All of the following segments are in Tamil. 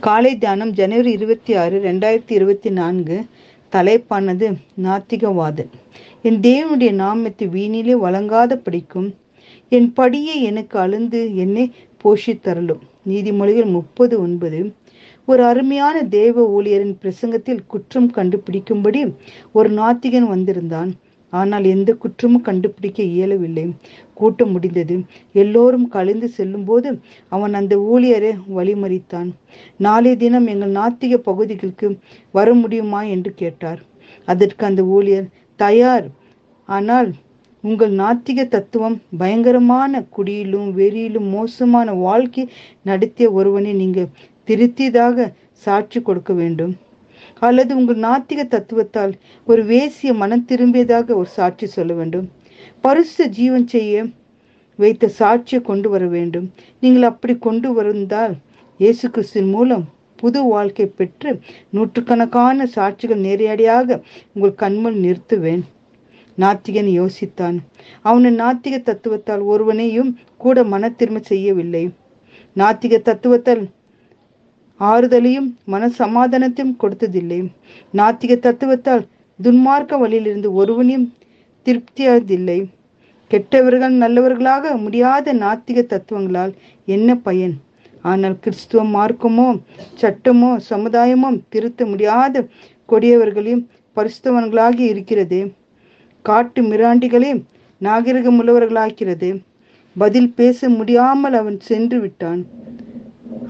காலை தியானம் ஜனவரி இருபத்தி ஆறு ரெண்டாயிரத்தி இருபத்தி நான்கு தலைப்பானது நாத்திகவாதன் என் தேவனுடைய நாமத்தை வீணிலே வழங்காத படிக்கும் என் படியை எனக்கு அழுந்து என்னை போஷித்தரலும் நீதிமொழிகள் முப்பது ஒன்பது ஒரு அருமையான தேவ ஊழியரின் பிரசங்கத்தில் குற்றம் கண்டுபிடிக்கும்படி ஒரு நாத்திகன் வந்திருந்தான். ஆனால் எந்த குற்றமும் கண்டுபிடிக்க இயலவில்லை. கூட்டம் முடிந்தது. எல்லோரும் கலைந்து செல்லும்போது அவன் அந்த ஊழியரை வழிமறித்தான். நாளைய தினம் எங்கள் நாத்திக பகுதிகளுக்கு வர முடியுமா? என்று கேட்டார். அதற்கு அந்த ஊழியர் தயார். ஆனால் உங்கள் நாத்திக தத்துவம் பயங்கரமான குடியிலும் வெறியிலும் மோசமான வாழ்க்கை நடத்திய ஒருவனை நீங்கள் திருத்தியதாக சாட்சி கொடுக்க வேண்டும். அல்லது உங்கள் நாத்திக தத்துவத்தால் ஒரு வேசிய மனம் திரும்பியதாக ஒரு சாட்சி சொல்ல வேண்டும். பரிசு ஜீவன் செய்ய வைத்த சாட்சியை கொண்டு வர வேண்டும். நீங்கள் அப்படி கொண்டு வந்தால் இயேசு கிறிஸ்தின் மூலம் புது வாழ்க்கை பெற்று நூற்றுக்கணக்கான சாட்சிகள் நேரடியாக உங்கள் கண்முன் நிறுத்துவேன். நாத்திகன் யோசித்தான். அவனின் நாத்திக தத்துவத்தால் ஒருவனையும் கூட மன செய்யவில்லை. நாத்திக தத்துவத்தால் ஆறுதலையும் மன சமாதானத்தையும் கொடுத்ததில்லை. நாத்திக தத்துவத்தால் துன்மார்க்க வழியிலிருந்து ஒருவனையும் திருப்தியாவதில்லை கெட்டவர்கள் நல்லவர்களாக முடியாத நாத்திக தத்துவங்களால் என்ன பயன்? ஆனால் கிறிஸ்துவ மார்க்கமோ சட்டமோ சமுதாயமோ திருத்த முடியாத கொடியவர்களையும் பரிசுத்தவன்களாகி இருக்கிறது. காட்டு மிராண்டிகளே நாகரிகம் உள்ளவர்களாக்கிறது பதில் பேச முடியாமல் அவன் சென்று விட்டான்.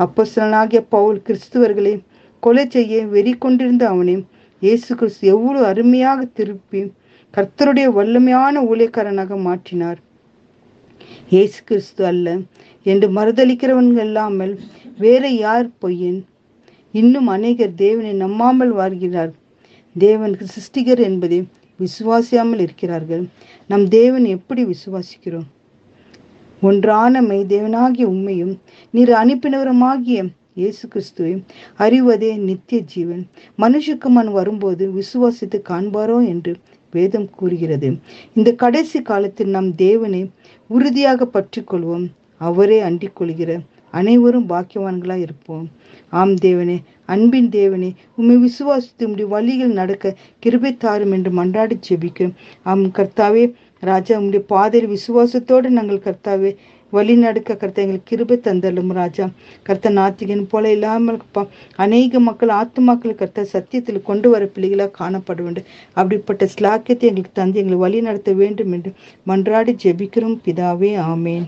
அப்போஸ்தலனாகிய பவுல் கிறிஸ்துவர்களை கொலை செய்ய வெறி கொண்டிருந்த அவனை இயேசு கிறிஸ்து எவ்வளவு அருமையாக திருப்பி கர்த்தருடைய வல்லமையான ஊழியக்காரனாக மாற்றினார். இயேசு கிறிஸ்து அல்ல என்று மறுதளிக்கிறவன்கள் இல்லாமல் வேற யார் பொய்யன்? இன்னும் அநேகர் தேவனை நம்பாமல் வாழ்கிறார். தேவன் சிருஷ்டிகர் என்பதை விசுவாசியாமல் இருக்கிறார்கள். நம் தேவன் எப்படி விசுவாசிக்கிறோம்? ஒன்றான மெய் தேவனாகிய உண்மையும் நீர் அனுப்பினவருமாகிய இயேசு கிறிஸ்துவை அறிவதே நித்திய ஜீவன். மனுஷக்குமான் வரும்போது விசுவாசித்து காண்பாரோ என்று வேதம் கூறுகிறது. இந்த கடைசி காலத்தில் நம் தேவனை உறுதியாக பற்றி கொள்வோம் அவரே அண்டிக் கொள்கிற அனைவரும் பாக்கியவான்களாக இருப்போம். ஆம் தேவனே அன்பின் தேவனே உண்மை விசுவாசித்து உடைய வழிகள் நடக்க கிருபை தாரும் என்று மன்றாடி செபிக்கும் ஆம் கர்த்தாவே ராஜா உடைய பாதையில் விசுவாசத்தோடு நாங்கள் கர்த்தாவே வழி நடக்க கர்த்தா எங்களுக்கு கிருபை தந்தள்ளும் ராஜா. கர்த்த நாத்திகன் போல இல்லாமல் அநேக மக்கள் ஆத்துமாக்கள் கர்த்த சத்தியத்தில் கொண்டு வர பிள்ளைகளாக காணப்பட வேண்டும். அப்படிப்பட்ட ஸ்லாக்கியத்தை எங்களுக்கு தந்து எங்களை வழி நடத்த வேண்டும் என்று மன்றாடி ஜெபிக்கிறோம். பிதாவே ஆமேன்.